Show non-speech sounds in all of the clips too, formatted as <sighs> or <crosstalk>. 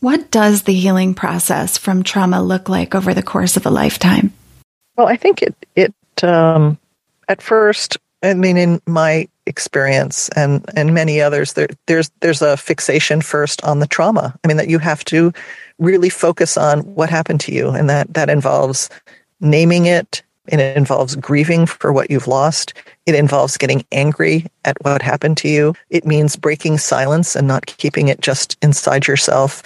What does the healing process from trauma look like over the course of a lifetime? Well, I think it, it, um, at first, I mean, in my experience and, and many others, there, there's, there's a fixation first on the trauma. I mean, that you have to really focus on what happened to you. And that, that involves naming it, it involves grieving for what you've lost. It involves getting angry at what happened to you. It means breaking silence and not keeping it just inside yourself.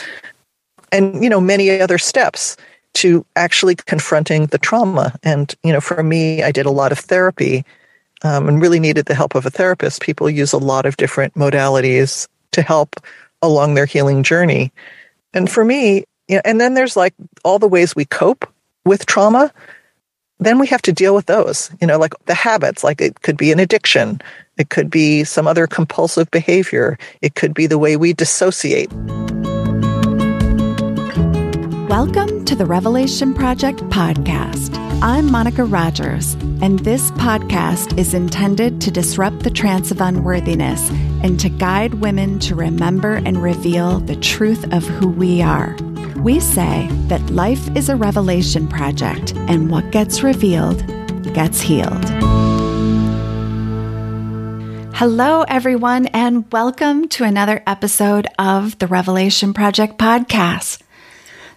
And, you know, many other steps to actually confronting the trauma. And, you know, for me, I did a lot of therapy um, and really needed the help of a therapist. People use a lot of different modalities to help along their healing journey. And for me, you know, and then there's like all the ways we cope with trauma then we have to deal with those, you know, like the habits, like it could be an addiction. It could be some other compulsive behavior. It could be the way we dissociate. Welcome to the Revelation Project podcast. I'm Monica Rogers, and this podcast is intended to disrupt the trance of unworthiness and to guide women to remember and reveal the truth of who we are. We say that life is a revelation project, and what gets revealed gets healed. Hello, everyone, and welcome to another episode of the Revelation Project podcast.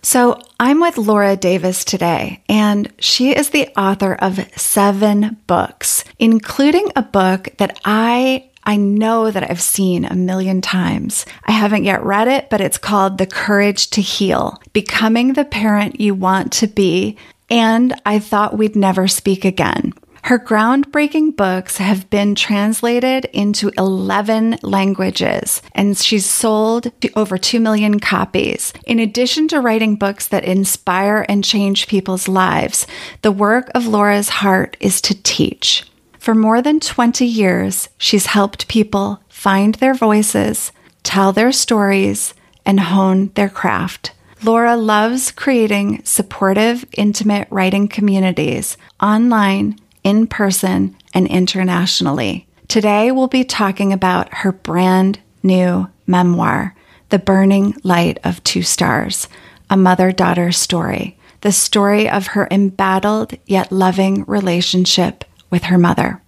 So, I'm with Laura Davis today, and she is the author of seven books, including a book that I I know that I've seen a million times. I haven't yet read it, but it's called The Courage to Heal Becoming the Parent You Want to Be. And I thought we'd never speak again. Her groundbreaking books have been translated into 11 languages, and she's sold over 2 million copies. In addition to writing books that inspire and change people's lives, the work of Laura's heart is to teach. For more than 20 years, she's helped people find their voices, tell their stories, and hone their craft. Laura loves creating supportive, intimate writing communities online, in person, and internationally. Today, we'll be talking about her brand new memoir, The Burning Light of Two Stars, a mother daughter story, the story of her embattled yet loving relationship with her mother.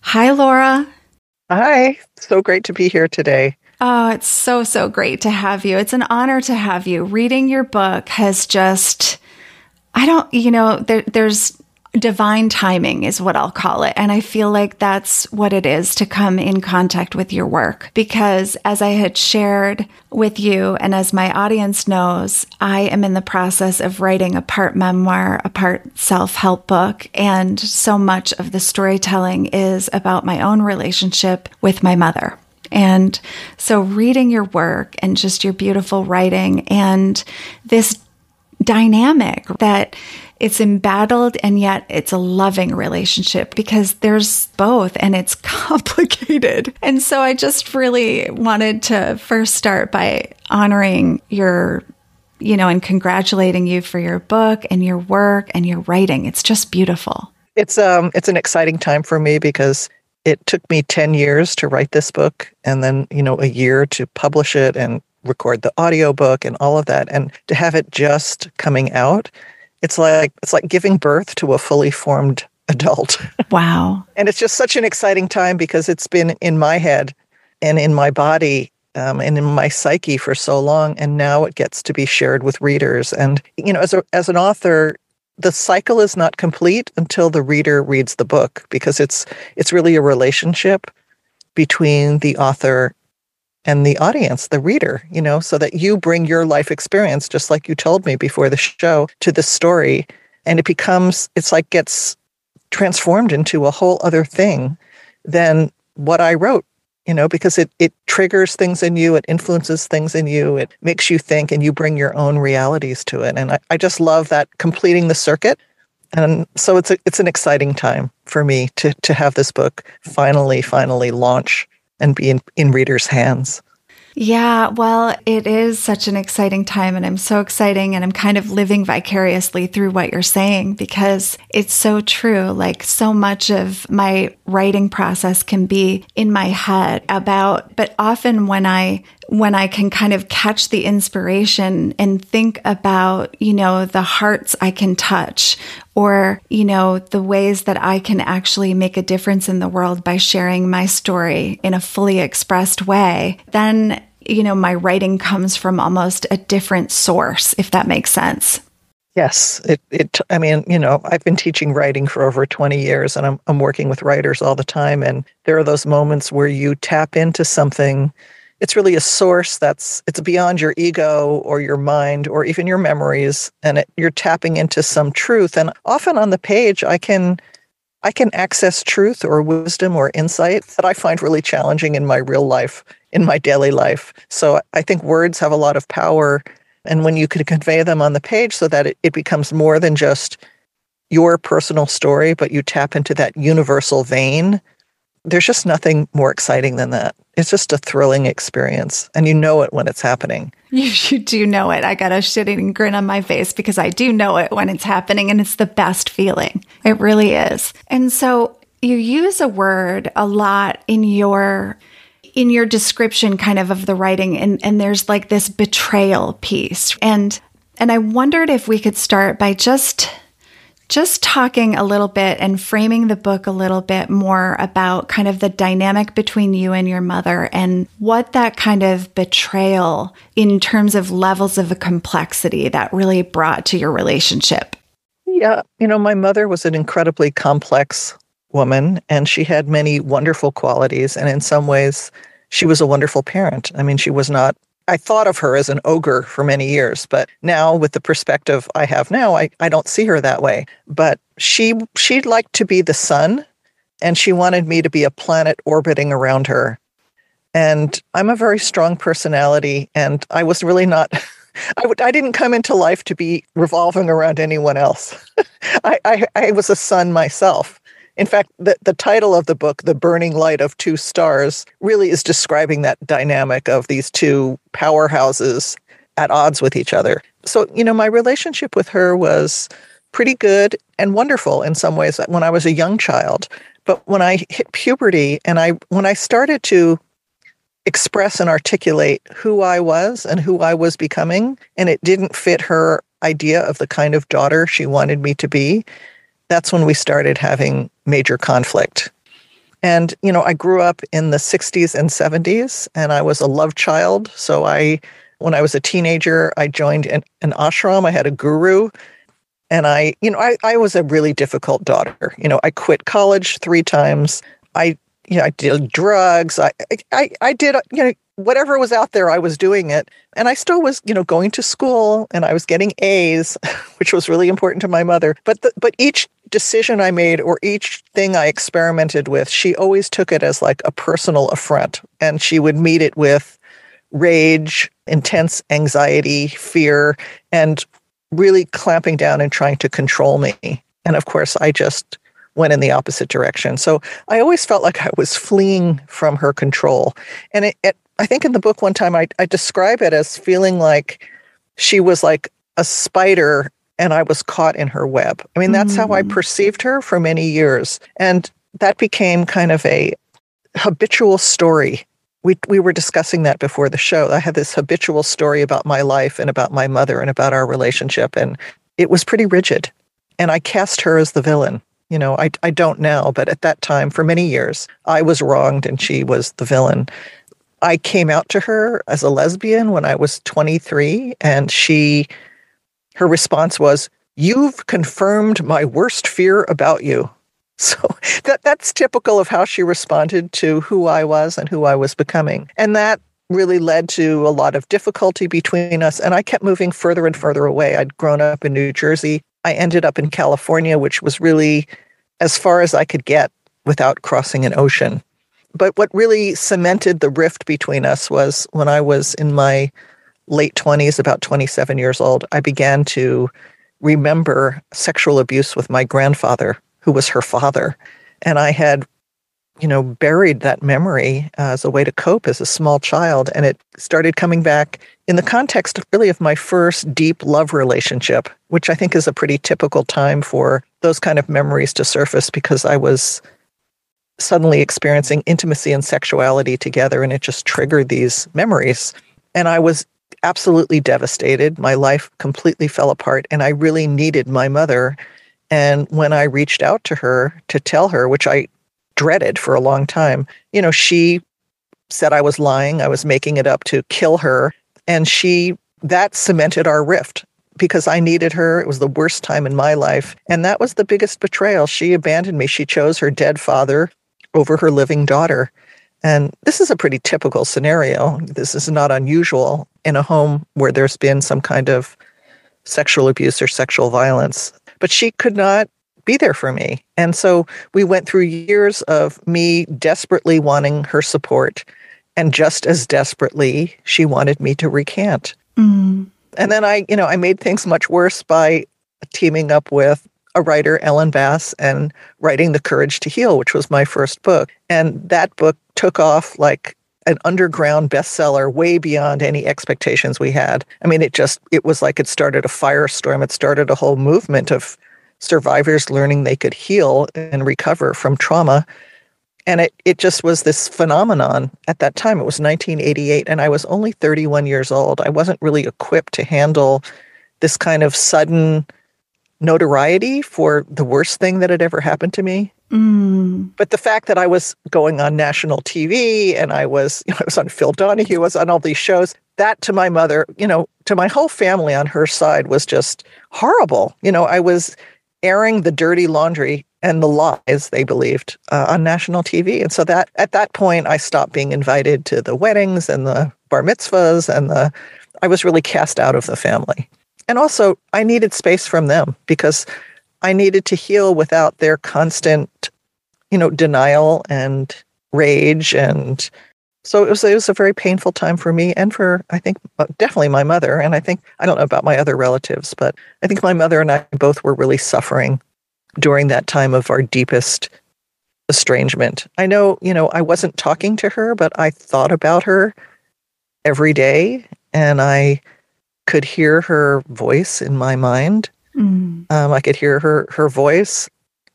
Hi, Laura. Hi. So great to be here today. Oh, it's so, so great to have you. It's an honor to have you. Reading your book has just, I don't, you know, there, there's divine timing is what I'll call it. And I feel like that's what it is to come in contact with your work. Because as I had shared with you, and as my audience knows, I am in the process of writing a part memoir, a part self help book. And so much of the storytelling is about my own relationship with my mother. And so reading your work and just your beautiful writing and this dynamic that it's embattled and yet it's a loving relationship because there's both and it's <laughs> complicated. And so I just really wanted to first start by honoring your you know and congratulating you for your book and your work and your writing. It's just beautiful. It's um it's an exciting time for me because it took me 10 years to write this book and then, you know, a year to publish it and record the audiobook and all of that and to have it just coming out it's like it's like giving birth to a fully formed adult. <laughs> Wow. and it's just such an exciting time because it's been in my head and in my body um, and in my psyche for so long, and now it gets to be shared with readers. And you know, as a as an author, the cycle is not complete until the reader reads the book because it's it's really a relationship between the author and the audience, the reader, you know, so that you bring your life experience, just like you told me before the show, to the story. And it becomes, it's like gets transformed into a whole other thing than what I wrote, you know, because it, it triggers things in you, it influences things in you, it makes you think, and you bring your own realities to it. And I, I just love that completing the circuit. And so it's a, it's an exciting time for me to to have this book finally, finally launch and be in, in readers' hands. Yeah, well, it is such an exciting time, and I'm so exciting, and I'm kind of living vicariously through what you're saying because it's so true. Like, so much of my writing process can be in my head about, but often when I when I can kind of catch the inspiration and think about, you know, the hearts I can touch or, you know, the ways that I can actually make a difference in the world by sharing my story in a fully expressed way, then, you know, my writing comes from almost a different source, if that makes sense. Yes, it, it, I mean, you know, I've been teaching writing for over 20 years and I'm, I'm working with writers all the time. And there are those moments where you tap into something it's really a source that's it's beyond your ego or your mind or even your memories and it, you're tapping into some truth. And often on the page i can i can access truth or wisdom or insight that i find really challenging in my real life in my daily life. So i think words have a lot of power. And when you can convey them on the page so that it, it becomes more than just your personal story but you tap into that universal vein there's just nothing more exciting than that. It's just a thrilling experience, and you know it when it's happening. <laughs> You, you do know it. I got a shitting grin on my face because I do know it when it's happening, and it's the best feeling. It really is. And so you use a word a lot in your in your description kind of of the writing and and there's like this betrayal piece and and I wondered if we could start by just just talking a little bit and framing the book a little bit more about kind of the dynamic between you and your mother and what that kind of betrayal in terms of levels of complexity that really brought to your relationship. Yeah, you know, my mother was an incredibly complex woman and she had many wonderful qualities and in some ways she was a wonderful parent. I mean, she was not I thought of her as an ogre for many years, but now with the perspective I have now, I, I don't see her that way. But she she liked to be the sun and she wanted me to be a planet orbiting around her. And I'm a very strong personality and I was really not <laughs> I I didn't come into life to be revolving around anyone else. <laughs> I, I I was a sun myself. In fact, the, the title of the book, The Burning Light of Two Stars, really is describing that dynamic of these two powerhouses at odds with each other. So, you know, my relationship with her was pretty good and wonderful in some ways when I was a young child. But when I hit puberty and I when I started to express and articulate who I was and who I was becoming, and it didn't fit her idea of the kind of daughter she wanted me to be, that's when we started having major conflict. And, you know, I grew up in the 60s and 70s, and I was a love child. So I, when I was a teenager, I joined an, an ashram. I had a guru. And I, you know, I, I was a really difficult daughter. You know, I quit college three times. I, you know, I did drugs. I, I, I did, you know, whatever was out there, I was doing it. And I still was, you know, going to school and I was getting A's, <laughs> which was really important to my mother. But the, but each decision I made or each thing I experimented with, she always took it as like a personal affront. And she would meet it with rage, intense anxiety, fear, and really clamping down and trying to control me. And of course, I just went in the opposite direction. So I always felt like I was fleeing from her control. And it, it, I think in the book one time I, I describe it as feeling like she was like a spider and I was caught in her web. I mean, that's mm. how I mm. perceived her for many years. And that became kind of a habitual story. We, we were discussing that before the show. I had this habitual story about my life and about my mother and about our relationship. And it was pretty rigid. And I cast her as the villain. You know, I, I don't now, but at that time, for many years, I was wronged and she was the villain. I came out to her as a lesbian when I was 23, and she, her response was, You've confirmed my worst fear about you. <laughs> So that that's typical of how she responded to who I was and who I was becoming. And that really led to a lot of difficulty between us. And I kept moving further and further away. I'd grown up in New Jersey. I ended up in California, which was really as far as I could get without crossing an ocean. But what really cemented the rift between us was when I was in my late 20s, about 27 years old, I began to remember sexual abuse with my grandfather, who was her father. And I had, you know, buried that memory as a way to cope as a small child. And it started coming back in the context really of my first deep love relationship, which I think is a pretty typical time for those kind of memories to surface because I was suddenly experiencing intimacy and sexuality together, and it just triggered these memories. And I was absolutely devastated. My life completely fell apart, and I really needed my mother. And when I reached out to her to tell her, which I dreaded for a long time, you know, she said I was lying, I was making it up to kill her. And she, that cemented our rift because I needed her. It was the worst time in my life. And that was the biggest betrayal. She abandoned me. She chose her dead father over her living daughter. And this is a pretty typical scenario. This is not unusual in a home where there's been some kind of sexual abuse or sexual violence. But she could not be there for me. And so we went through years of me desperately wanting her support. And just as desperately, she wanted me to recant. Mm. And then I, you know, I made things much worse by teaming up with a writer, Ellen Bass, and writing The Courage to Heal, which was my first book. And that book took off like an underground bestseller way beyond any expectations we had. I mean, it just, it was like it started a firestorm. It started a whole movement of survivors learning they could heal and recover from trauma. And it, it just was this phenomenon at that time. It was 1988, and I was only 31 years old. I wasn't really equipped to handle this kind of sudden notoriety for the worst thing that had ever happened to me. Mm. But the fact that I was going on national TV and I was, <laughs> you know, I was on Phil Donahue, I was on all these shows, that to my mother, you know, to my whole family on her side was just horrible. You know, I was airing the dirty laundry and the lies they believed uh, on national TV. And so that at that point, I stopped being invited to the weddings and the bar mitzvahs and the, I was really cast out of the family. And also, I needed space from them because I needed to heal without their constant, you know, denial and rage. And so it was, it was a very painful time for me and for, I think, uh, definitely my mother. And I think, I don't know about my other relatives, but I think my mother and I both were really suffering during that time of our deepest estrangement. I know, you know, I wasn't talking to her, but I thought about her every day and I could hear her voice in my mind. Mm. Um, I could hear her her voice,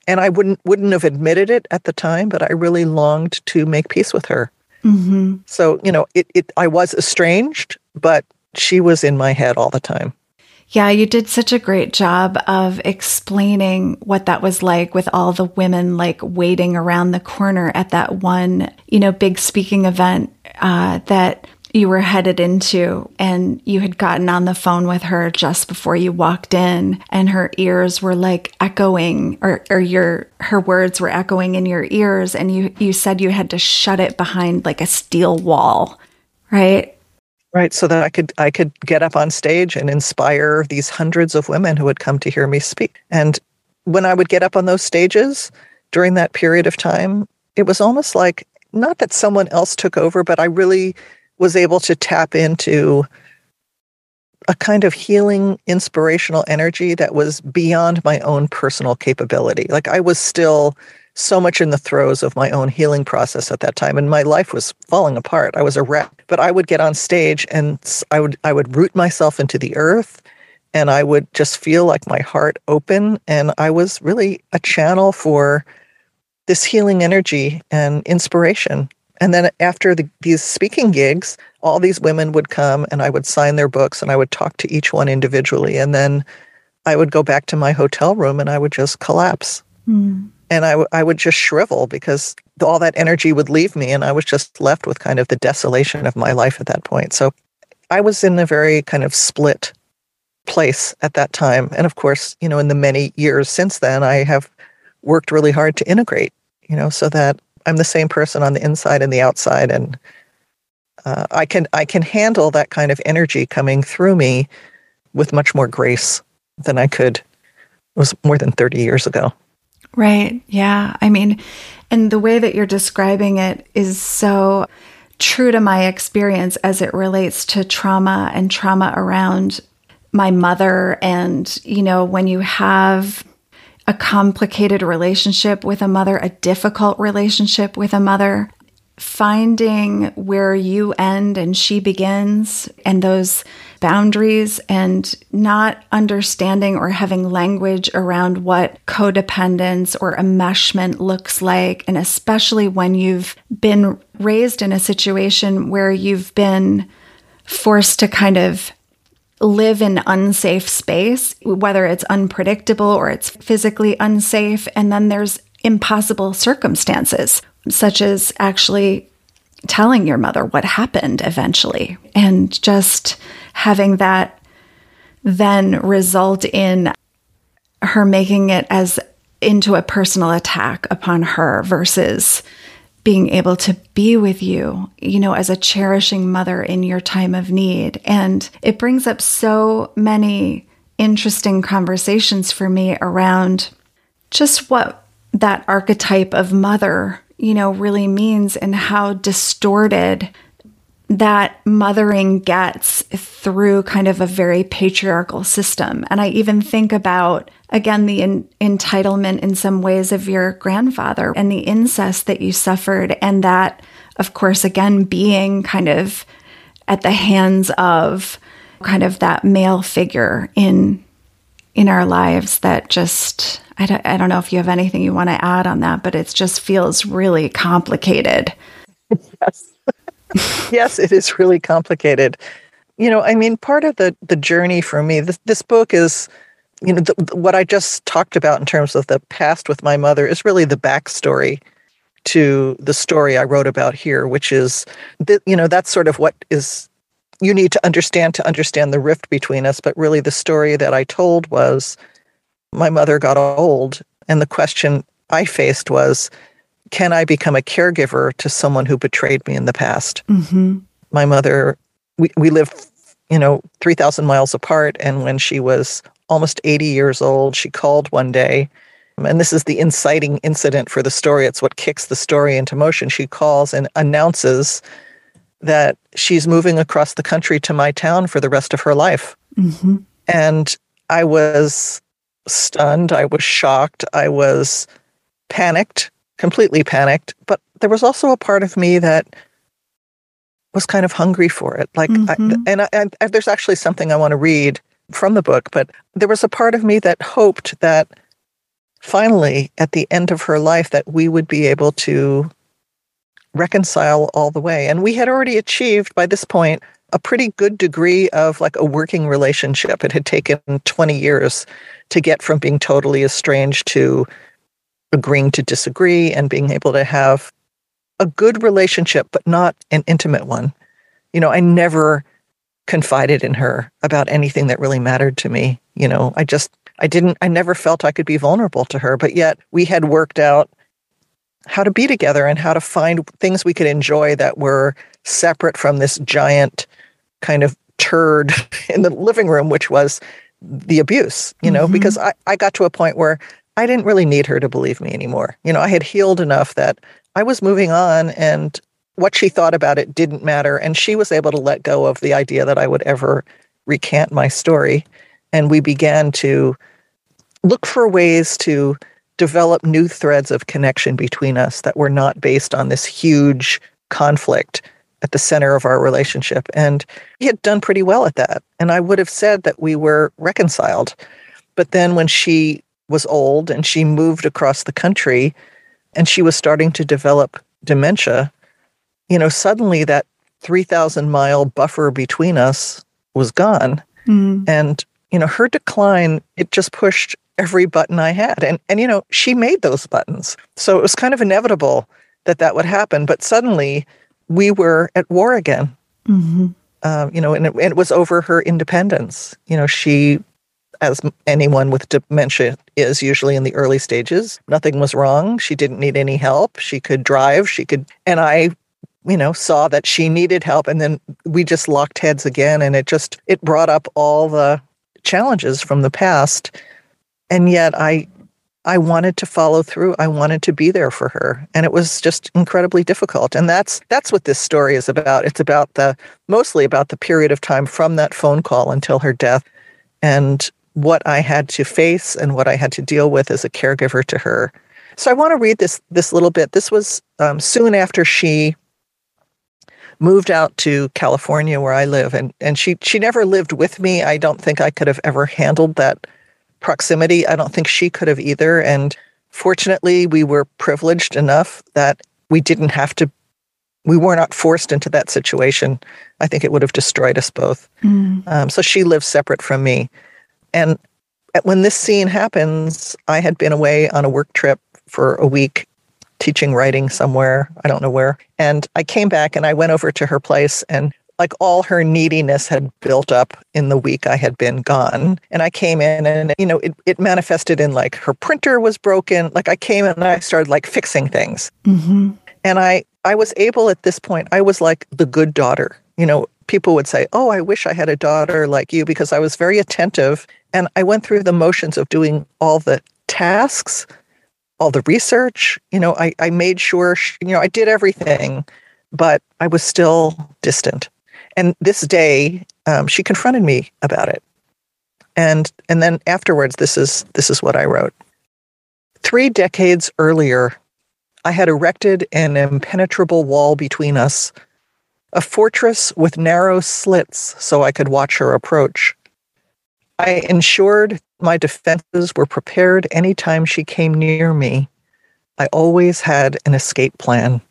and I wouldn't wouldn't have admitted it at the time, but I really longed to make peace with her. Mm-hmm. So you know, it, it I was estranged, but she was in my head all the time. Yeah, you did such a great job of explaining what that was like with all the women like waiting around the corner at that one, you know, big speaking event uh, that you were headed into and you had gotten on the phone with her just before you walked in and her ears were like echoing or, or your her words were echoing in your ears and you you said you had to shut it behind like a steel wall right? Right so that i could i could get up on stage and inspire these hundreds of women who would come to hear me speak. And when i would get up on those stages during that period of time it was almost like not that someone else took over but i really was able to tap into a kind of healing, inspirational energy that was beyond my own personal capability. Like I was still so much in the throes of my own healing process at that time and my life was falling apart. I was a wreck. But I would get on stage and I would I would root myself into the earth and I would just feel like my heart open and I was really a channel for this healing energy and inspiration. And then after the, these speaking gigs, all these women would come and I would sign their books and I would talk to each one individually. And then I would go back to my hotel room and I would just collapse. Mm. And I, w- I would just shrivel because all that energy would leave me. And I was just left with kind of the desolation of my life at that point. So I was in a very kind of split place at that time. And of course, you know, in the many years since then, I have worked really hard to integrate, you know, so that I'm the same person on the inside and the outside, and uh, I can I can handle that kind of energy coming through me with much more grace than I could. It was more than 30 years ago. Right. Yeah. I mean, and the way that you're describing it is so true to my experience as it relates to trauma and trauma around my mother. And, you know, when you have a complicated relationship with a mother, a difficult relationship with a mother, finding where you end and she begins and those boundaries and not understanding or having language around what codependence or enmeshment looks like. And especially when you've been raised in a situation where you've been forced to kind of live in unsafe space, whether it's unpredictable or it's physically unsafe. And then there's impossible circumstances, such as actually telling your mother what happened eventually and just having that then result in her making it as into a personal attack upon her versus being able to be with you, you know, as a cherishing mother in your time of need. And it brings up so many interesting conversations for me around just what that archetype of mother, you know, really means and how distorted that mothering gets through kind of a very patriarchal system. And I even think about, again, the entitlement in some ways of your grandfather and the incest that you suffered. And that, of course, again, being kind of at the hands of kind of that male figure in in our lives that just I don't, I don't know if you have anything you want to add on that but it just feels really complicated <laughs> yes <laughs> yes, it is really complicated. You know, I mean, part of the the journey for me, this, this book is, you know, the, what I just talked about in terms of the past with my mother is really the backstory to the story I wrote about here, which is, that you know, that's sort of what is you need to understand to understand the rift between us. But really, the story that I told was my mother got old, and the question I faced was, can I become a caregiver to someone who betrayed me in the past? Mm-hmm. My mother, we, we live, you know, 3,000 miles apart. And when she was almost 80 years old, she called one day. And this is the inciting incident for the story. It's what kicks the story into motion. She calls and announces that she's moving across the country to my town for the rest of her life. Mm-hmm. And I was stunned. I was shocked. I was panicked completely panicked. But there was also a part of me that was kind of hungry for it. Like, mm-hmm. I, and, I, and there's actually something I want to read from the book, but there was a part of me that hoped that finally, at the end of her life, that we would be able to reconcile all the way. And we had already achieved by this point a pretty good degree of like a working relationship. It had taken 20 years to get from being totally estranged to agreeing to disagree and being able to have a good relationship, but not an intimate one. You know, I never confided in her about anything that really mattered to me. You know, I just, I didn't, I never felt I could be vulnerable to her, but yet we had worked out how to be together and how to find things we could enjoy that were separate from this giant kind of turd <laughs> in the living room, which was the abuse, you know, mm-hmm. because I, I got to a point where I didn't really need her to believe me anymore. You know, I had healed enough that I was moving on and what she thought about it didn't matter. And she was able to let go of the idea that I would ever recant my story. And we began to look for ways to develop new threads of connection between us that were not based on this huge conflict at the center of our relationship. And he had done pretty well at that. And I would have said that we were reconciled. But then when she was old and she moved across the country and she was starting to develop dementia, you know, suddenly that 3,000 mile buffer between us was gone. Mm. And, you know, her decline, it just pushed every button I had. And, and, you know, she made those buttons. So it was kind of inevitable that that would happen. But suddenly we were at war again. Mm-hmm. Uh, you know, and it, and it was over her independence. You know, she as anyone with dementia is usually in the early stages. Nothing was wrong. She didn't need any help. She could drive. She could, and I, you know, saw that she needed help. And then we just locked heads again. And it just, it brought up all the challenges from the past. And yet I, I wanted to follow through. I wanted to be there for her. And it was just incredibly difficult. And that's that's what this story is about. It's about the mostly about the period of time from that phone call until her death and what I had to face and what I had to deal with as a caregiver to her. So I want to read this this little bit. This was um, soon after she moved out to California where I live and and she she never lived with me. I don't think I could have ever handled that proximity. I don't think she could have either and fortunately we were privileged enough that we didn't have to we were not forced into that situation. I think it would have destroyed us both. Mm. Um, so she lives separate from me. And when this scene happens, I had been away on a work trip for a week teaching writing somewhere, I don't know where. And I came back and I went over to her place and like all her neediness had built up in the week I had been gone. And I came in and, you know, it, it manifested in like her printer was broken. Like I came in and I started like fixing things. Mm-hmm. And I, I was able at this point, I was like the good daughter. You know, people would say, Oh, I wish I had a daughter like you because I was very attentive. And I went through the motions of doing all the tasks all the research. You know, I, I made sure, she, you know, I did everything, but I was still distant. And this day, um, she confronted me about it. And and then afterwards, this is this is what I wrote. Three decades earlier, I had erected an impenetrable wall between us, a fortress with narrow slits so I could watch her approach. I ensured my defenses were prepared anytime she came near me. I always had an escape plan.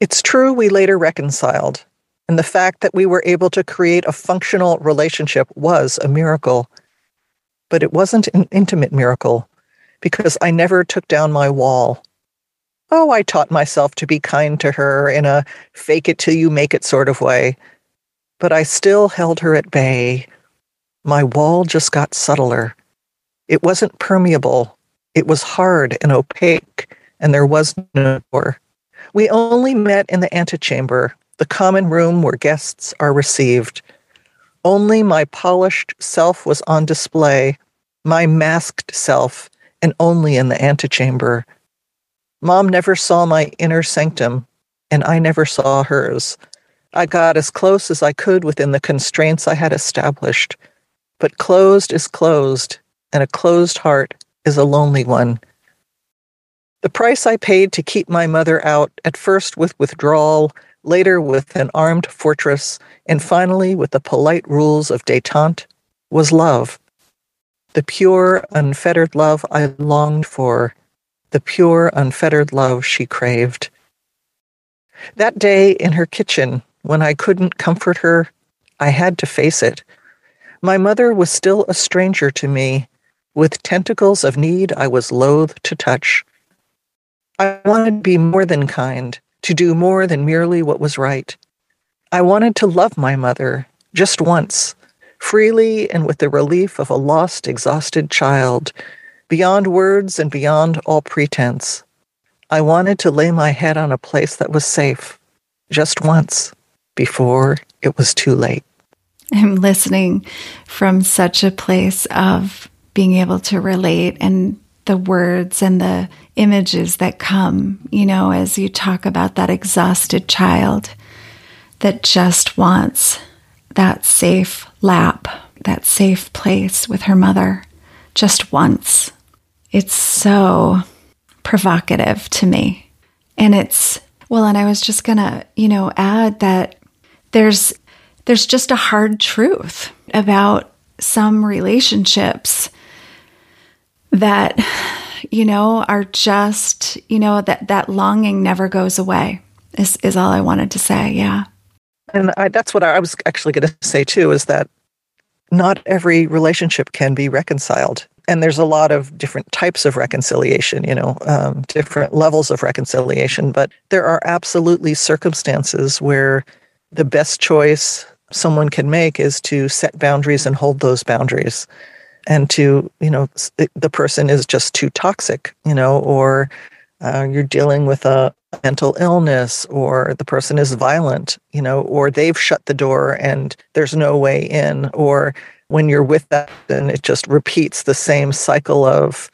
It's true we later reconciled, and the fact that we were able to create a functional relationship was a miracle. But it wasn't an intimate miracle because I never took down my wall. Oh, I taught myself to be kind to her in a fake it till you make it sort of way. But I still held her at bay my wall just got subtler. It wasn't permeable. It was hard and opaque, and there was no door. We only met in the antechamber, the common room where guests are received. Only my polished self was on display, my masked self, and only in the antechamber. Mom never saw my inner sanctum, and I never saw hers. I got as close as I could within the constraints I had established. But closed is closed, and a closed heart is a lonely one. The price I paid to keep my mother out, at first with withdrawal, later with an armed fortress, and finally with the polite rules of detente, was love. The pure, unfettered love I longed for, the pure, unfettered love she craved. That day in her kitchen, when I couldn't comfort her, I had to face it. My mother was still a stranger to me. With tentacles of need I was loath to touch. I wanted to be more than kind, to do more than merely what was right. I wanted to love my mother, just once, freely and with the relief of a lost, exhausted child, beyond words and beyond all pretense. I wanted to lay my head on a place that was safe, just once, before it was too late. I'm listening from such a place of being able to relate and the words and the images that come, you know, as you talk about that exhausted child that just wants that safe lap, that safe place with her mother just once. It's so provocative to me. And it's, well, and I was just going to, you know, add that there's there's just a hard truth about some relationships that you know are just you know that that longing never goes away is is all i wanted to say. Yeah. And I, that's what i was actually going to say too is that not every relationship can be reconciled and there's a lot of different types of reconciliation you know um, different levels of reconciliation but there are absolutely circumstances where the best choice someone can make is to set boundaries and hold those boundaries and to you know the person is just too toxic you know or uh, you're dealing with a mental illness or the person is violent you know or they've shut the door and there's no way in or when you're with that then it just repeats the same cycle of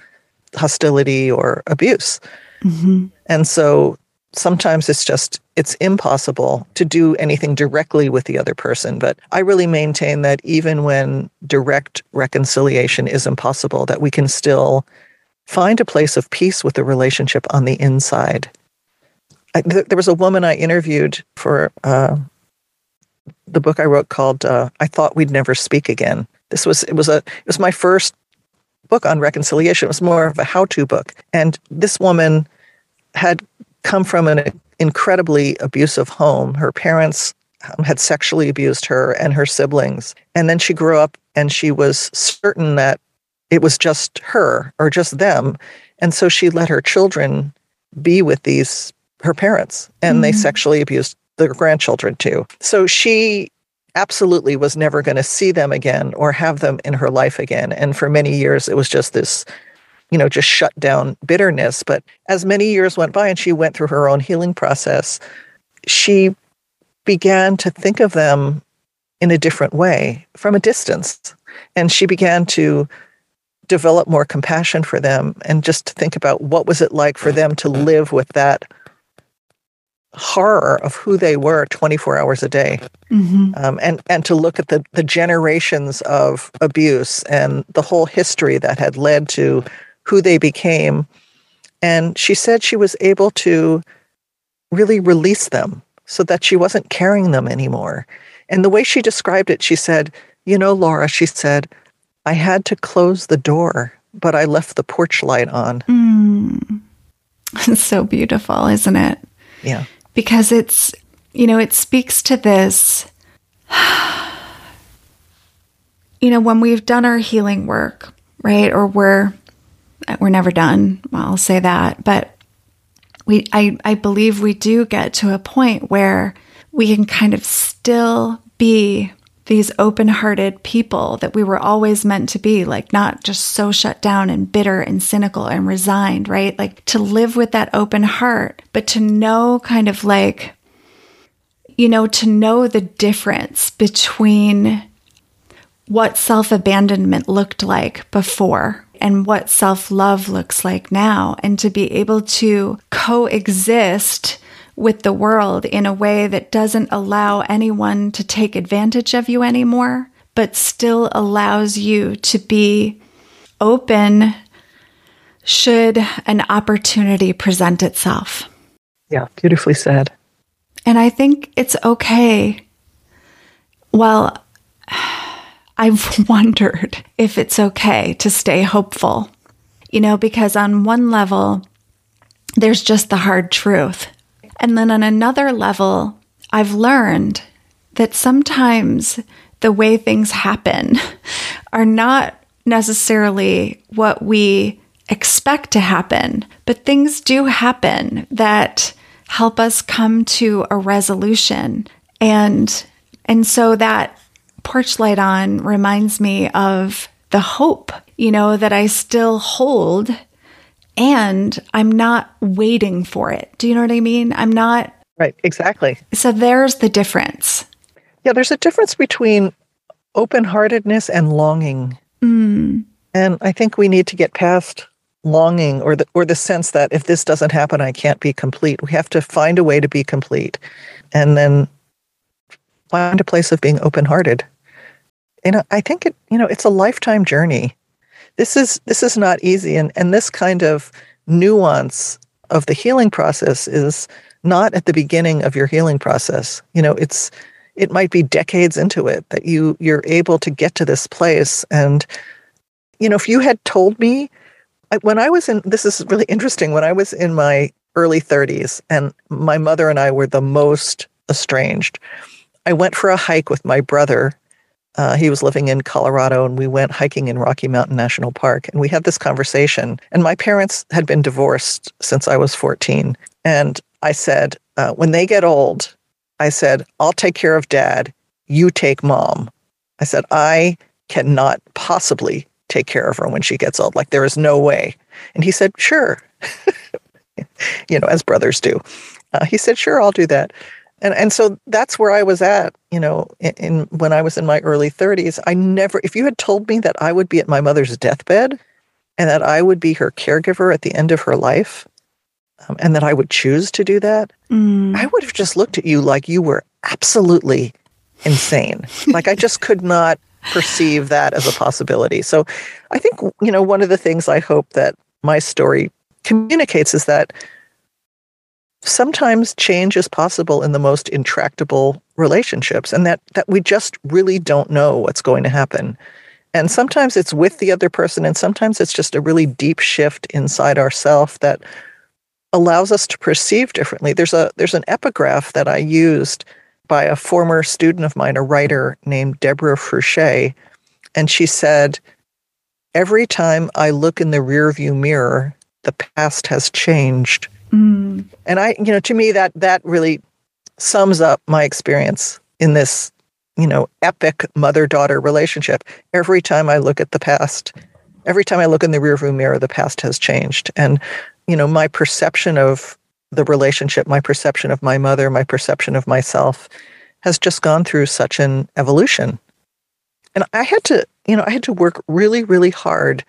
hostility or abuse mm-hmm. and so sometimes it's just it's impossible to do anything directly with the other person but i really maintain that even when direct reconciliation is impossible that we can still find a place of peace with the relationship on the inside I, th- there was a woman I interviewed for uh, the book I wrote called uh, "I Thought We'd Never Speak Again." This was it was a it was my first book on reconciliation. It was more of a how-to book, and this woman had come from an incredibly abusive home. Her parents um, had sexually abused her and her siblings, and then she grew up and she was certain that it was just her or just them, and so she let her children be with these her parents, and mm-hmm. they sexually abused their grandchildren too. So she absolutely was never going to see them again or have them in her life again. And for many years, it was just this, you know, just shut down bitterness. But as many years went by and she went through her own healing process, she began to think of them in a different way from a distance. And she began to develop more compassion for them and just to think about what was it like for them to live with that horror of who they were 24 hours a day. Mm-hmm. um, and and to look at the the generations of abuse and the whole history that had led to who they became. And she said she was able to really release them so that she wasn't carrying them anymore. And the way she described it she said you know laura she said i had to close the door but i left the porch light on. Mm. <laughs> it's so beautiful isn't it? Yeah because it's, you know, it speaks to this. <sighs> You know, when we've done our healing work, right? Or we're, we're never done. Well, I'll say that. But we, I, I believe we do get to a point where we can kind of still be these open hearted people that we were always meant to be, like not just so shut down and bitter and cynical and resigned, right? Like to live with that open heart, but to know kind of like, you know, to know the difference between what self abandonment looked like before and what self love looks like now, and to be able to coexist with the world in a way that doesn't allow anyone to take advantage of you anymore, but still allows you to be open should an opportunity present itself. Yeah, beautifully said. And I think it's okay. Well, I've <laughs> wondered if it's okay to stay hopeful, you know, because on one level, there's just the hard truth and then on another level, I've learned that sometimes the way things happen <laughs> are not necessarily what we expect to happen, but things do happen that help us come to a resolution. And and so that porch light on reminds me of the hope, you know, that I still hold and I'm not waiting for it. Do you know what I mean? I'm not. Right, exactly. So there's the difference. Yeah, there's a difference between open heartedness and longing. Mm. And I think we need to get past longing or the or the sense that if this doesn't happen I can't be complete. We have to find a way to be complete and then find a place of being open hearted. And I think it, you know, it's a lifetime journey this is this is not easy. And and this kind of nuance of the healing process is not at the beginning of your healing process. You know it's it might be decades into it that you you're able to get to this place. And you know if you had told me when i was in this is really interesting. When i was in my early 30s and my mother and i were the most estranged i went for a hike with my brother uh, he was living in Colorado, and we went hiking in Rocky Mountain National Park. And we had this conversation. And my parents had been divorced since I was 14. And I said, uh, when they get old, I said, I'll take care of dad. You take mom. I said, I cannot possibly take care of her when she gets old. Like, there is no way. And he said, sure. <laughs> you know, as brothers do. Uh, he said, sure, I'll do that and and so that's where I was at, you know, in, in, when I was in my early 30s. I never, if you had told me that I would be at my mother's deathbed and that I would be her caregiver at the end of her life, um, and that I would choose to do that, mm. I would have just looked at you like you were absolutely insane. <laughs> like I just could not perceive that as a possibility. So I think, you know, one of the things I hope that my story communicates is that sometimes change is possible in the most intractable relationships and that that we just really don't know what's going to happen. And sometimes it's with the other person and sometimes it's just a really deep shift inside ourself that allows us to perceive differently. There's a there's an epigraph that I used by a former student of mine, a writer named Deborah Fruchey, and she said, "Every time I look in the rearview mirror, the past has changed." Mm. And I, you know, to me that that really sums up my experience in this, you know, epic mother-daughter relationship. Every time I look at the past, every time I look in the rearview mirror, the past has changed. And, you know, my perception of the relationship, my perception of my mother, my perception of myself has just gone through such an evolution. And I had to, you know, I had to work really, really hard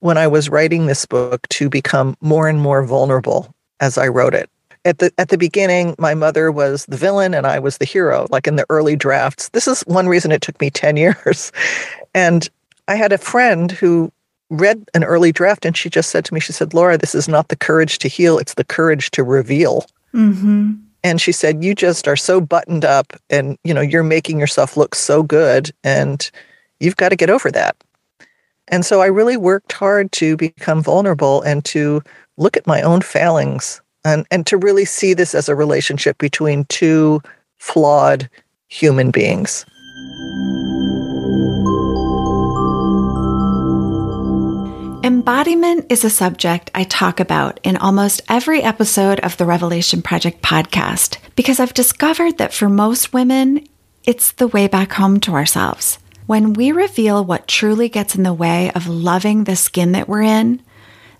when I was writing this book to become more and more vulnerable as I wrote it. At the at the beginning, my mother was the villain and I was the hero, like in the early drafts. This is one reason it took me <laughs> 10 years. And I had a friend who read an early draft and she just said to me, she said, Laura, this is not the courage to heal, it's the courage to reveal. Mm-hmm. And she said, you just are so buttoned up and, you know, you're making yourself look so good and you've got to get over that. And so I really worked hard to become vulnerable and to look at my own failings and, and to really see this as a relationship between two flawed human beings. Embodiment is a subject I talk about in almost every episode of the Revelation Project podcast because I've discovered that for most women, it's the way back home to ourselves. When we reveal what truly gets in the way of loving the skin that we're in,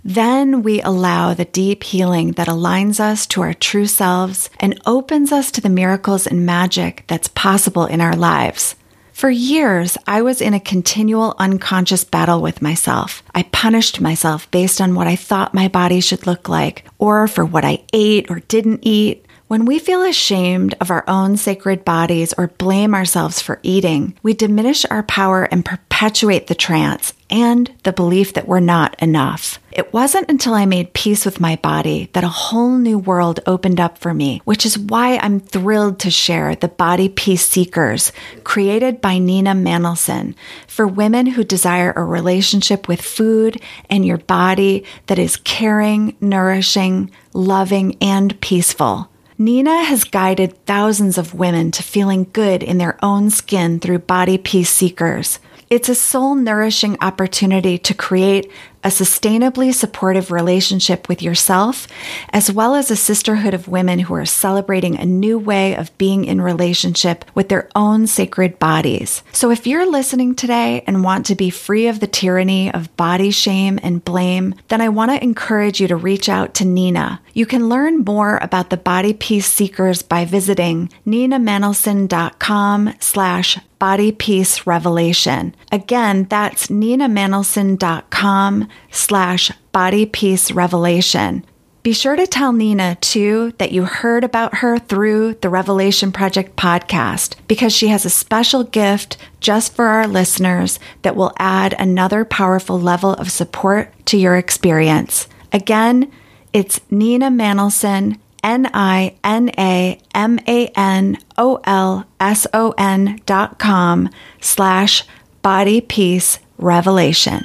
then we allow the deep healing that aligns us to our true selves and opens us to the miracles and magic that's possible in our lives. For years, I was in a continual unconscious battle with myself. I punished myself based on what I thought my body should look like, or for what I ate or didn't eat. When we feel ashamed of our own sacred bodies or blame ourselves for eating, we diminish our power and perpetuate the trance and the belief that we're not enough. It wasn't until I made peace with my body that a whole new world opened up for me, which is why I'm thrilled to share the Body Peace Seekers created by Nina Manolson, for women who desire a relationship with food and your body that is caring, nourishing, loving, and peaceful. Nina has guided thousands of women to feeling good in their own skin through Body Peace Seekers. It's a soul nourishing opportunity to create a sustainably supportive relationship with yourself, as well as a sisterhood of women who are celebrating a new way of being in relationship with their own sacred bodies. So if you're listening today and want to be free of the tyranny of body shame and blame, then I want to encourage you to reach out to Nina. You can learn more about the Body Peace Seekers by visiting ninamanolson.com slash body peace revelation. Again, that's ninamanolson.com slash body peace revelation. Be sure to tell Nina too that you heard about her through the Revelation Project podcast because she has a special gift just for our listeners that will add another powerful level of support to your experience. Again, it's Nina Manolson, N I N A M A N O L S O N dot com slash body peace revelation.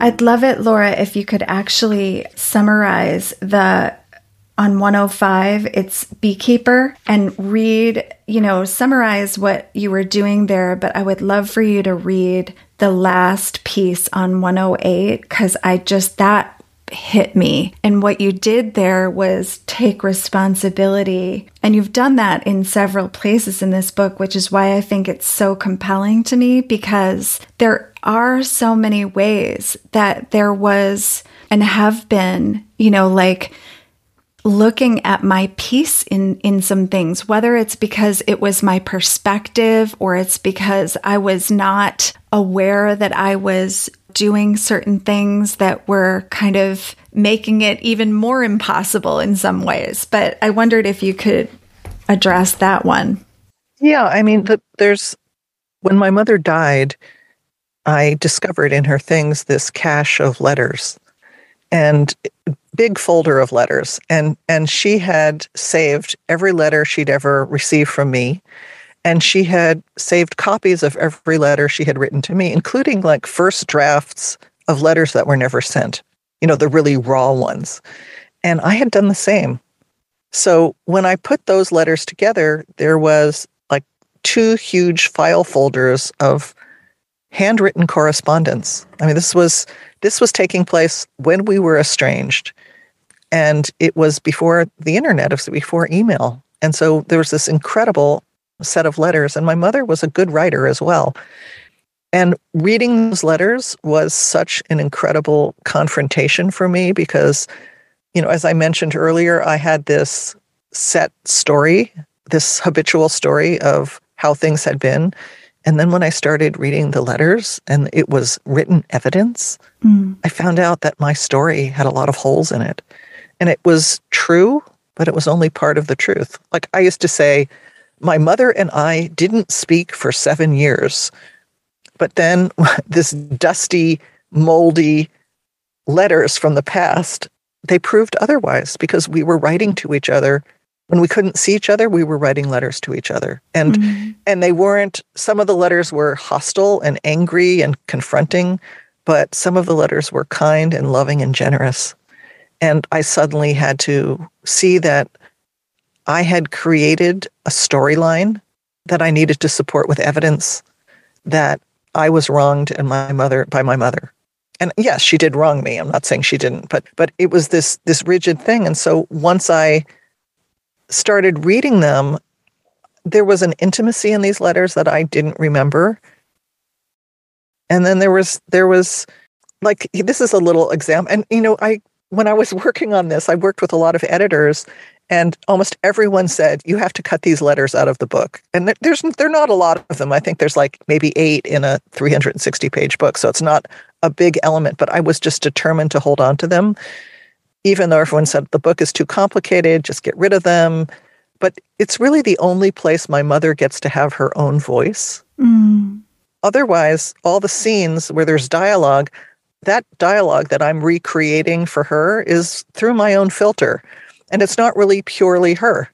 I'd love it, Laura, if you could actually summarize the on 105 it's beekeeper and read you know summarize what you were doing there but i would love for you to read the last piece on 108 because i just that hit me. And what you did there was take responsibility. And you've done that in several places in this book which is why i think it's so compelling to me because there are so many ways that there was and have been, you know, like looking at my peace in in some things whether it's because it was my perspective or it's because I was not aware that I was doing certain things that were kind of making it even more impossible in some ways. But I wondered if you could address that one. Yeah I mean the, there's when my mother died I discovered in her things this cache of letters. and big folder of letters. And and she had saved every letter she'd ever received from me and she had saved copies of every letter she had written to me including like first drafts of letters that were never sent you know the really raw ones. And i had done the same. So when i put those letters together there was like two huge file folders of handwritten correspondence. I mean this was this was taking place when we were estranged and it was before the internet, it was before email. And so there was this incredible set of letters. And my mother was a good writer as well. And reading those letters was such an incredible confrontation for me because, you know, as I mentioned earlier, I had this set story, this habitual story of how things had been. And then when I started reading the letters and it was written evidence, mm. I found out that my story had a lot of holes in it. And it was true, but it was only part of the truth. Like I used to say, my mother and I didn't speak for seven years. But then <laughs> this dusty, moldy letters from the past, they proved otherwise because we were writing to each other. When we couldn't see each other, we were writing letters to each other. And mm-hmm. and they weren't some of the letters were hostile and angry and confronting, but some of the letters were kind and loving and generous. And I suddenly had to see that I had created a storyline that I needed to support with evidence that I was wronged and my mother by my mother. And yes, she did wrong me. I'm not saying she didn't, but but it was this this rigid thing. And so once I started reading them, there was an intimacy in these letters that I didn't remember. And then there was there was like this is a little example and you know I when I was <laughs> working on this, I worked with a lot of editors, and almost everyone said you have to cut these letters out of the book. And there's there are not a lot of them. I think there's like maybe eight in a 360 page book, so it's not a big element. But I was just determined to hold on to them, even though everyone said the book is too complicated. Just get rid of them. But it's really the only place my mother gets to have her own voice. Mm. Otherwise, all the scenes where there's dialogue, that dialogue that I'm recreating for her is through my own filter. And it's not really purely her.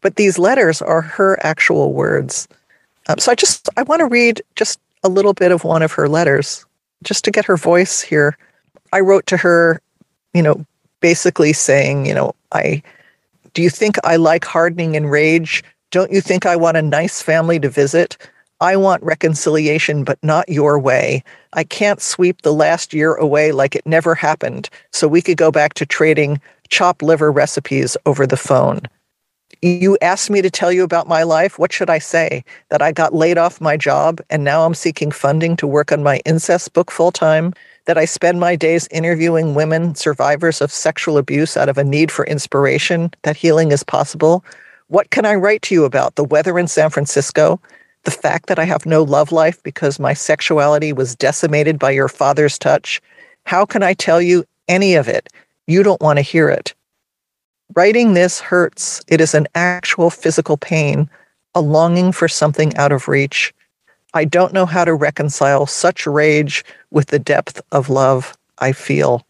But these letters are her actual words. Um, so I just I want to read just a little bit of one of her letters just to get her voice here. I wrote to her, you know, basically saying, you know, I do you think I like hardening and rage? Don't you think I want a nice family to visit? I want reconciliation, but not your way. I can't sweep the last year away like it never happened, so we could go back to trading chopped liver recipes over the phone. You asked me to tell you about my life. What should I say? That I got laid off my job and now I'm seeking funding to work on my incest book full time? That I spend my days interviewing women, survivors of sexual abuse, out of a need for inspiration, that healing is possible? What can I write to you about? The weather in San Francisco? the fact that I have no love life because my sexuality was decimated by your father's touch. How can I tell you any of it? You don't want to hear it. Writing this hurts. It is an actual physical pain, a longing for something out of reach. I don't know how to reconcile such rage with the depth of love I feel.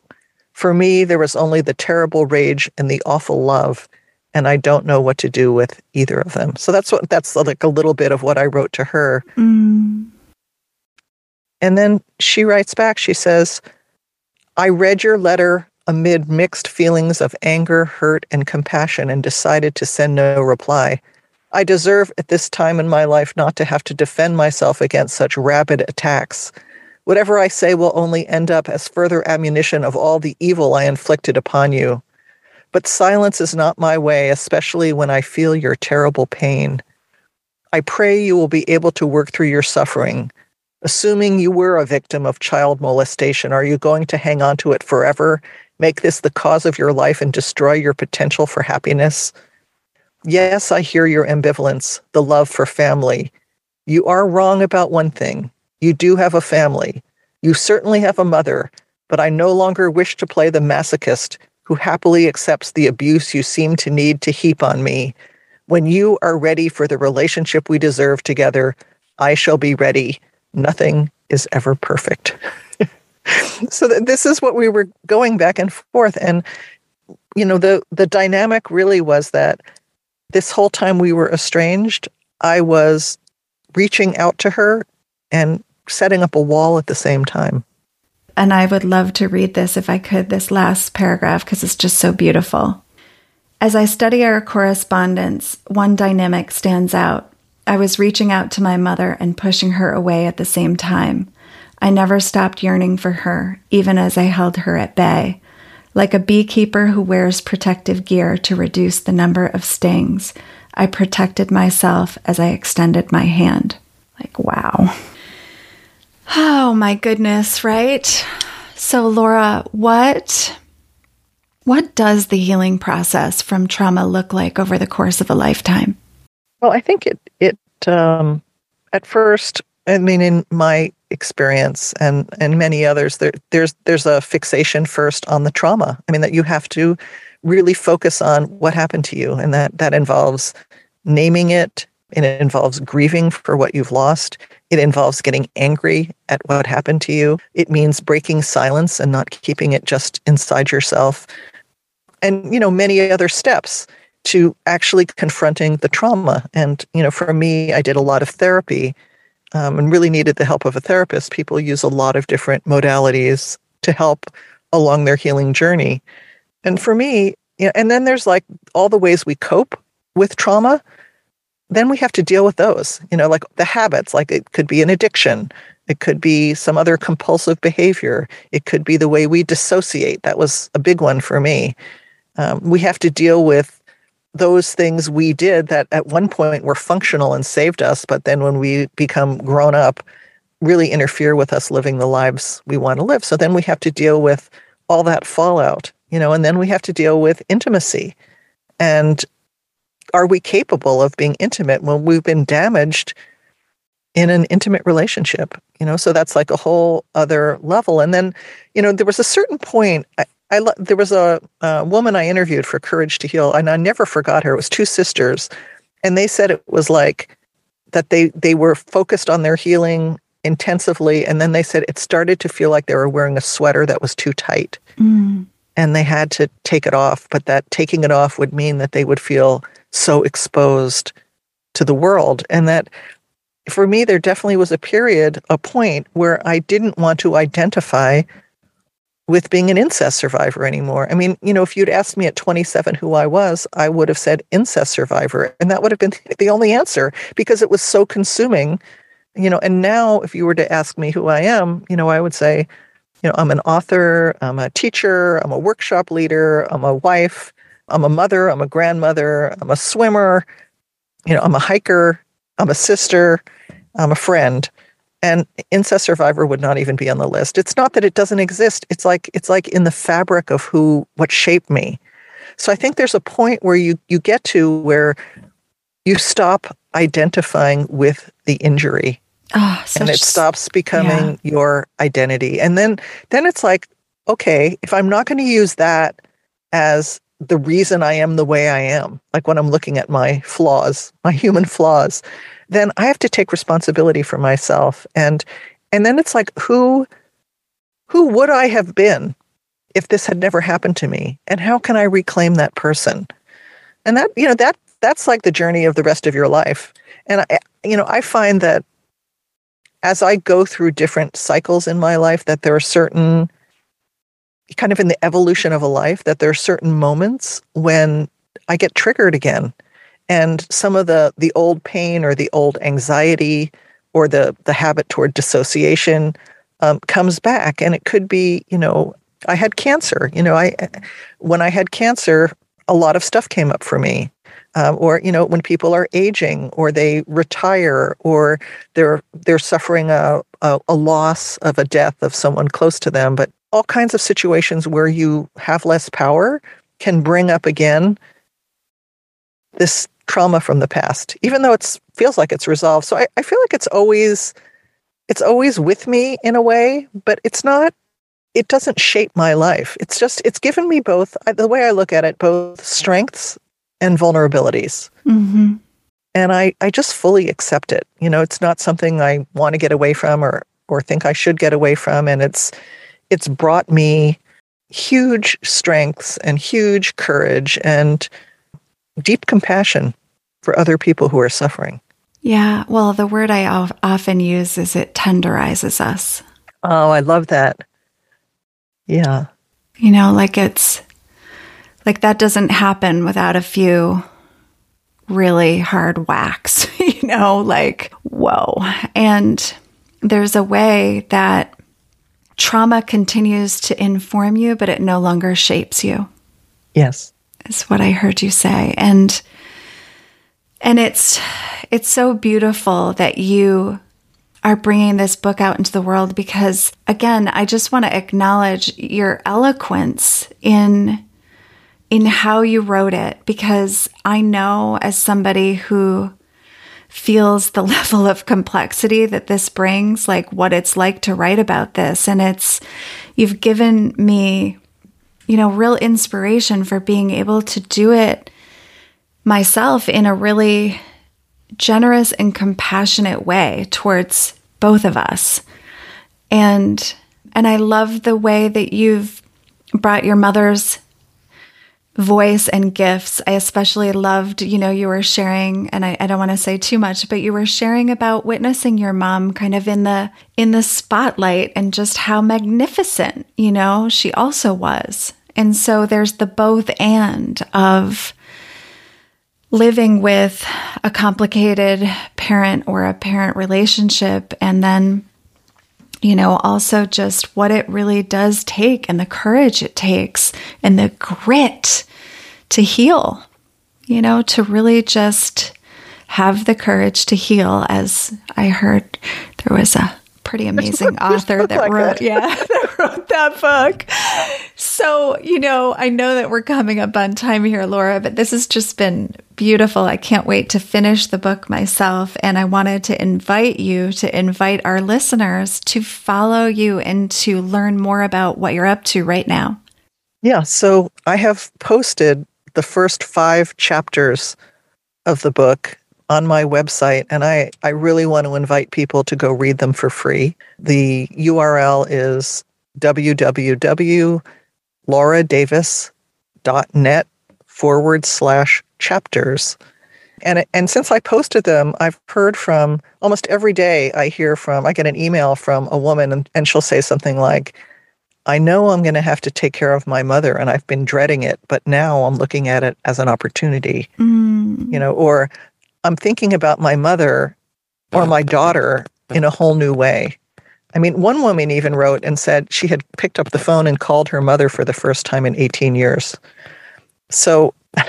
For me, there was only the terrible rage and the awful love and I don't know what to do with either of them. So that's what that's like a little bit of what I wrote to her. Mm. And then she writes back. She says, "I read your letter amid mixed feelings of anger, hurt, and compassion and decided to send no reply. I deserve at this time in my life not to have to defend myself against such rabid attacks." Whatever I say will only end up as further ammunition of all the evil I inflicted upon you. But silence is not my way, especially when I feel your terrible pain. I pray you will be able to work through your suffering. Assuming you were a victim of child molestation, are you going to hang on to it forever, make this the cause of your life, and destroy your potential for happiness? Yes, I hear your ambivalence, the love for family. You are wrong about one thing. You do have a family. You certainly have a mother, but I no longer wish to play the masochist who happily accepts the abuse you seem to need to heap on me. When you are ready for the relationship we deserve together, I shall be ready. Nothing is ever perfect. <laughs> <laughs> so th- this is what we were going back and forth and you know the the dynamic really was that this whole time we were estranged i was reaching out to her and setting up a wall at the same time. And i would love to read this if i could this last paragraph because it's just so beautiful. As i study our correspondence one dynamic stands out. I was reaching out to my mother and pushing her away at the same time I never stopped yearning for her, even as I held her at bay. Like a beekeeper who wears protective gear to reduce the number of stings, I protected myself as I extended my hand. Like, wow. Oh my goodness, right? So Laura, what what does the healing process from trauma look like over the course of a lifetime? Well, I think it it um, at first, I mean, in my experience and and many others there there's there's a fixation first on the trauma. I mean that you have to really focus on what happened to you and that that involves naming it. And it involves grieving for what you've lost. It involves getting angry at what happened to you. It means breaking silence and not keeping it just inside yourself. And you know many other steps to actually confronting the trauma. And you know for me i did a lot of therapy um, and really needed the help of a therapist, people use a lot of different modalities to help along their healing journey. And for me, you know, and then there's like all the ways we cope with trauma. Then we have to deal with those, you know, like the habits, like it could be an addiction, it could be some other compulsive behavior, it could be the way we dissociate. That was a big one for me. Um, we have to deal with those things we did that at one point were functional and saved us, but then when we become grown up, really interfere with us living the lives we want to live. So then we have to deal with all that fallout, you know, and then we have to deal with intimacy. And are we capable of being intimate when we've been damaged in an intimate relationship? You know, so that's like a whole other level. And then, you know, there was a certain point, I there was a, a woman I interviewed for Courage to Heal, and I never forgot her. It was two sisters, and they said it was like that they they were focused on their healing intensively, and then they said it started to feel like they were wearing a sweater that was too tight, mm. and they had to take it off. But that taking it off would mean that they would feel so exposed to the world, and that for me, there definitely was a period, a point where I didn't want to identify with being an incest survivor anymore. I mean, you know, if you'd asked me at 27 who I was, I would have said incest survivor. And that would have been <laughs> the only answer because it was so consuming, you know. And now, if you were to ask me who I am, you know, I would say, you know, I'm an author, I'm a teacher, I'm a workshop leader, I'm a wife, I'm a mother, I'm a grandmother, I'm a swimmer, you know, I'm a hiker, I'm a sister, I'm a friend and incest survivor would not even be on the list. It's not that it doesn't exist. It's like it's like in the fabric of who what shaped me. So i think there's a point where you you get to where you stop identifying with the injury. Oh, and it stops becoming yeah. your identity. And then then it's like okay if i'm not going to use that as the reason i am the way i am like when i'm looking at my flaws my human flaws then I have to take responsibility for myself. And and then it's like who who would I have been if this had never happened to me? And how can I reclaim that person? And that, you know, that that's like the journey of the rest of your life. And I you know, I find that as I go through different cycles in my life that there are certain kind of in the evolution of a life that there are certain moments when I get triggered again and some of the the old pain or the old anxiety or the the habit toward dissociation um, comes back. And it could be you know i had cancer you know i when i had cancer a lot of stuff came up for me. Um, or you know when people are aging or they retire or they're they're suffering a, a, a loss of a death of someone close to them. But all kinds of situations where you have less power can bring up again this trauma from the past, even though it feels like it's resolved. So I, I feel like it's always it's always with me in a way, but it's not it doesn't shape my life. It's just it's given me both the way I look at it, both strengths and vulnerabilities. Mm-hmm. And I, I just fully accept it. You know, it's not something I want to get away from or or think I should get away from. And it's it's brought me huge strengths and huge courage and deep compassion for other people who are suffering. Yeah, well, the word I often use is it tenderizes us. Oh, I love that. Yeah. You know, like it's like that doesn't happen without a few really hard whacks, <laughs> you know, like, whoa. And there's a way that trauma continues to inform you, but it no longer shapes you. Yes. Is what I heard you say. And and it's it's so beautiful that you are bringing this book out into the world because again, I just want to acknowledge your eloquence in in how you wrote it because I know as somebody who feels the <laughs> level of complexity that this brings, like what it's like to write about this. And it's, you've given me, you know, real inspiration for being able to do it myself in a really generous and compassionate way towards both of us. And, and I love the way that you've brought your mother's voice and gifts. I especially loved, you know, you were sharing, and I, I don't want to say too much, but you were sharing about witnessing your mom kind of in the in the spotlight and just how magnificent, you know, she also was. And so there's the both and of living with a complicated parent or a parent relationship and then you know, also just what it really does take and the courage it takes and the grit to heal, you know, to really just have the courage to heal. As I heard, there was a pretty amazing author that like wrote, yeah, <laughs> that wrote that book. So, you know, I know that we're coming up on time here, Laura, but this has just been beautiful. I can't wait to finish the book myself. And I wanted to invite you to invite our listeners to follow you and to learn more about what you're up to right now. Yeah. So I have posted the first five chapters of the book on my website, and I, I really want to invite people to go read them for free. The URL is www.lauradavis.net forward slash chapters. And, and since I posted them, I've heard from almost every day I hear from, I get an email from a woman and, and she'll say something like, I know I'm going to have to take care of my mother and I've been dreading it, but now I'm looking at it as an opportunity. Mm. You know, or I'm thinking about my mother or my daughter in a whole new way. I mean, one woman even wrote and said she had picked up the phone and called her mother for the first time in 18 years. So, <laughs>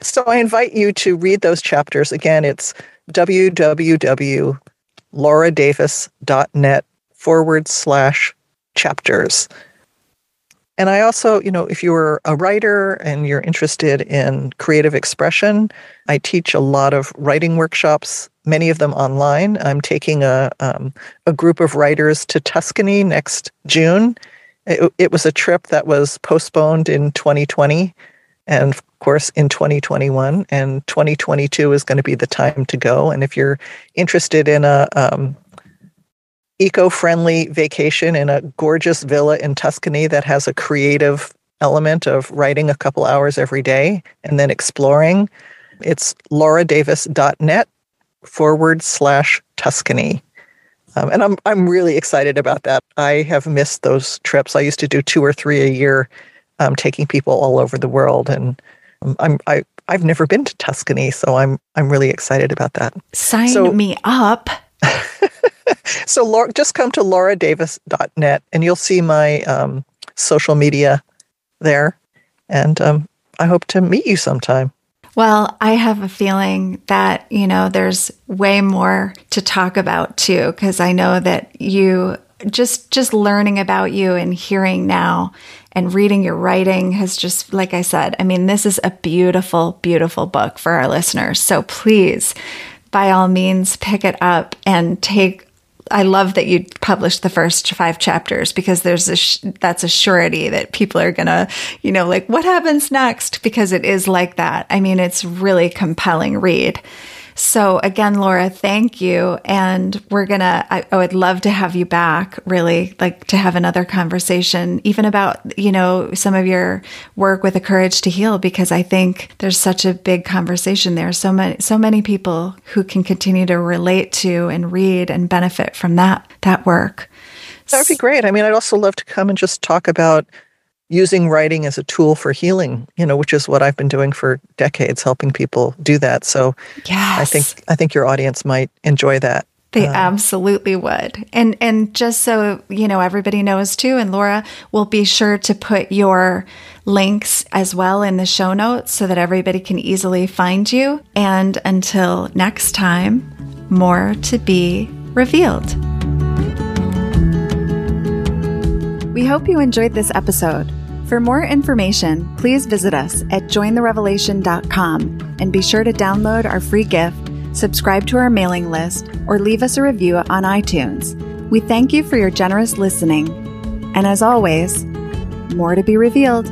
so I invite you to read those chapters. Again, it's www.lauradavis.net forward slash chapters. And I also, you know, if you're a writer and you're interested in creative expression, I teach a lot of writing workshops, many of them online. I'm taking a, um, a group of writers to Tuscany next June. It, it was a trip that was postponed in 2020 and, of course, in 2021. And 2022 is going to be the time to go. And if you're interested in a, um, eco-friendly vacation in a gorgeous villa in Tuscany that has a creative element of writing a couple hours every day and then exploring. It's lauradavis.net forward slash Tuscany. Um, and I'm I'm really excited about that. I have missed those trips. I used to do two or three a year, um, taking people all over the world, and um, I'm I I've never been to Tuscany, so I'm I'm really excited about that. Sign so, me up. <laughs> so Laura, just come to lauradavis.net and you'll see my um, social media there. And um, I hope to meet you sometime. Well, I have a feeling that, you know, there's way more to talk about too, because I know that you just just learning about you and hearing now and reading your writing has just like I said, I mean, this is a beautiful, beautiful book for our listeners. So please, by all means, pick it up and take I love that you published the first five chapters because there's a sh- that's a surety that people are gonna, you know, like what happens next because it is like that. I mean, it's really compelling read. So again, Laura, thank you. And we're going to, I would love to have you back, really, like to have another conversation, even about, you know, some of your work with the courage to heal, because I think there's such a big conversation there. So many, so many people who can continue to relate to and read and benefit from that, that work. That would be great. I mean, I'd also love to come and just talk about using writing as a tool for healing, you know, which is what I've been doing for decades, helping people do that. So yes. I think I think your audience might enjoy that. They uh, absolutely would. And and just so you know everybody knows too and Laura will be sure to put your links as well in the show notes so that everybody can easily find you. And until next time, more to be revealed. We hope you enjoyed this episode. For more information, please visit us at jointherevelation.com and be sure to download our free gift, subscribe to our mailing list, or leave us a review on iTunes. We thank you for your generous listening. And as always, more to be revealed.